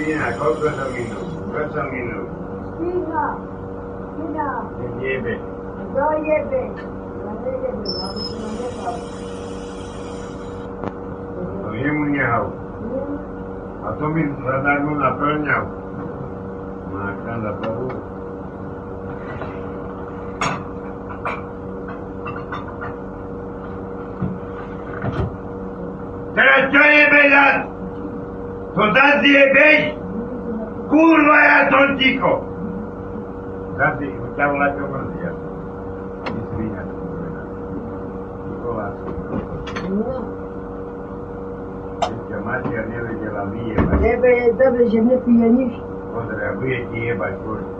Cristina, compra amigos, compra amigos. Cristina, Cristina. El nieve. Yo nieve. Oye. A tu mi la perna. Za Bohu. Teraz čo jebe zas? To zas jebeš? Kurva, ja som ticho. Zas je, ťa volá čo mrzí, ja som. Ty svíňa, to povedal. Nikolásku. Ešte mater nevedela vyjebať. Tebe je dobre, že nepije nič. Pozri, a bude ti jebať kurva.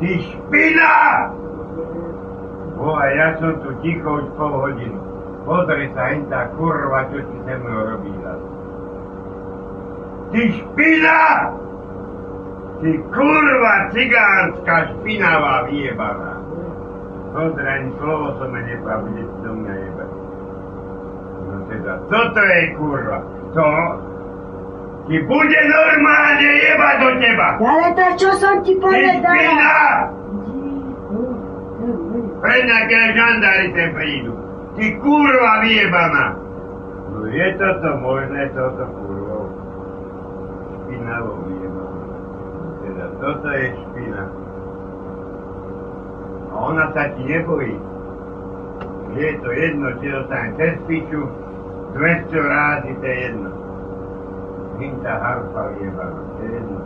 Ty špina! Boha, ja som tu ticho už pol hodinu. Pozri sa, hen tá kurva, čo ti se mnou robí zas. Ty špina! Ty kurva cigánska špinavá vyjebaná. Ani slovo nepovedal, bude si do mňa jebať. No teda, toto je kurva. To ti bude normálne jebať do teba. Ale tak čo som ti Ty povedala? špina! Pre nejaké žandári sem prídu. Ty kurva vyjebaná. No je toto možné, toto kurvo? Špinavo vyjebaná. Teda toto je špina. A ona sa ti nebojí. Je to jedno, či dostane cez piču, 200 rázy, to je jedno. Hinta harfa vyjebaná, to je jedno.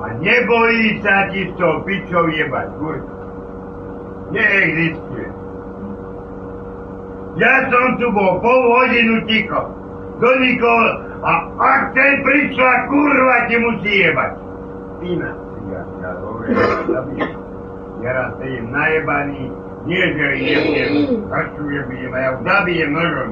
A nebojí sa ti s tou pičou jebať, kurva. Neexistuje. Ja som tu bol pol hodinu ticho. Do nikoho. A ak te priča, kurva ti mu sjebat. Sina, ja, ja, dobro, ja, ste im najebani, nije ga i jebijem, kašu jebijem, a ja udabijem nožom.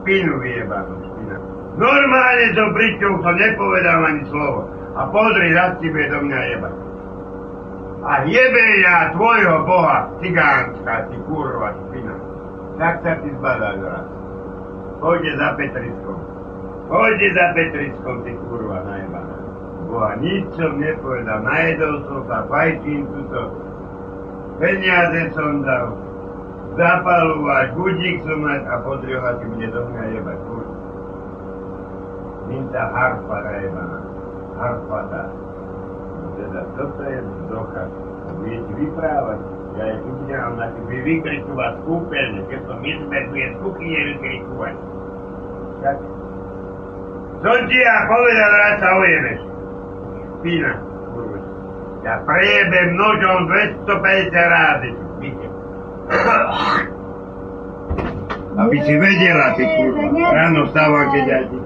Spinu vijebam, spina. Normalne sam pričao, sam ne povedam ani slovo, a podri rastibe do mnja jebat. A jebe ja tvojo boha, ciganska ti kurva spina. Tak sad ti zbada za Pôjde za Petriskom. Pôjde za Petriskom, ty kurva najebaná. Boha, nič som nepovedal. Najedol som sa, fajčím tuto. Peniaze som dal. Zapalovať, budík som mať a pozri ho, ti bude do mňa jebať, kurva. Minta harfa najebaná. Harfa tá. Teda toto je dochaz. A budete vyprávať. Tu budem na tebe vykrikovať kúpeľne, keď som izber, bude z kuchyne vykrikovať. Tak. Som ti ja povedal, rád sa ujebeš. Špina, kurva. Ja prejebem nožom 250 rázy. Aby si vedela, ty kurva. Ráno stávam, keď ja ti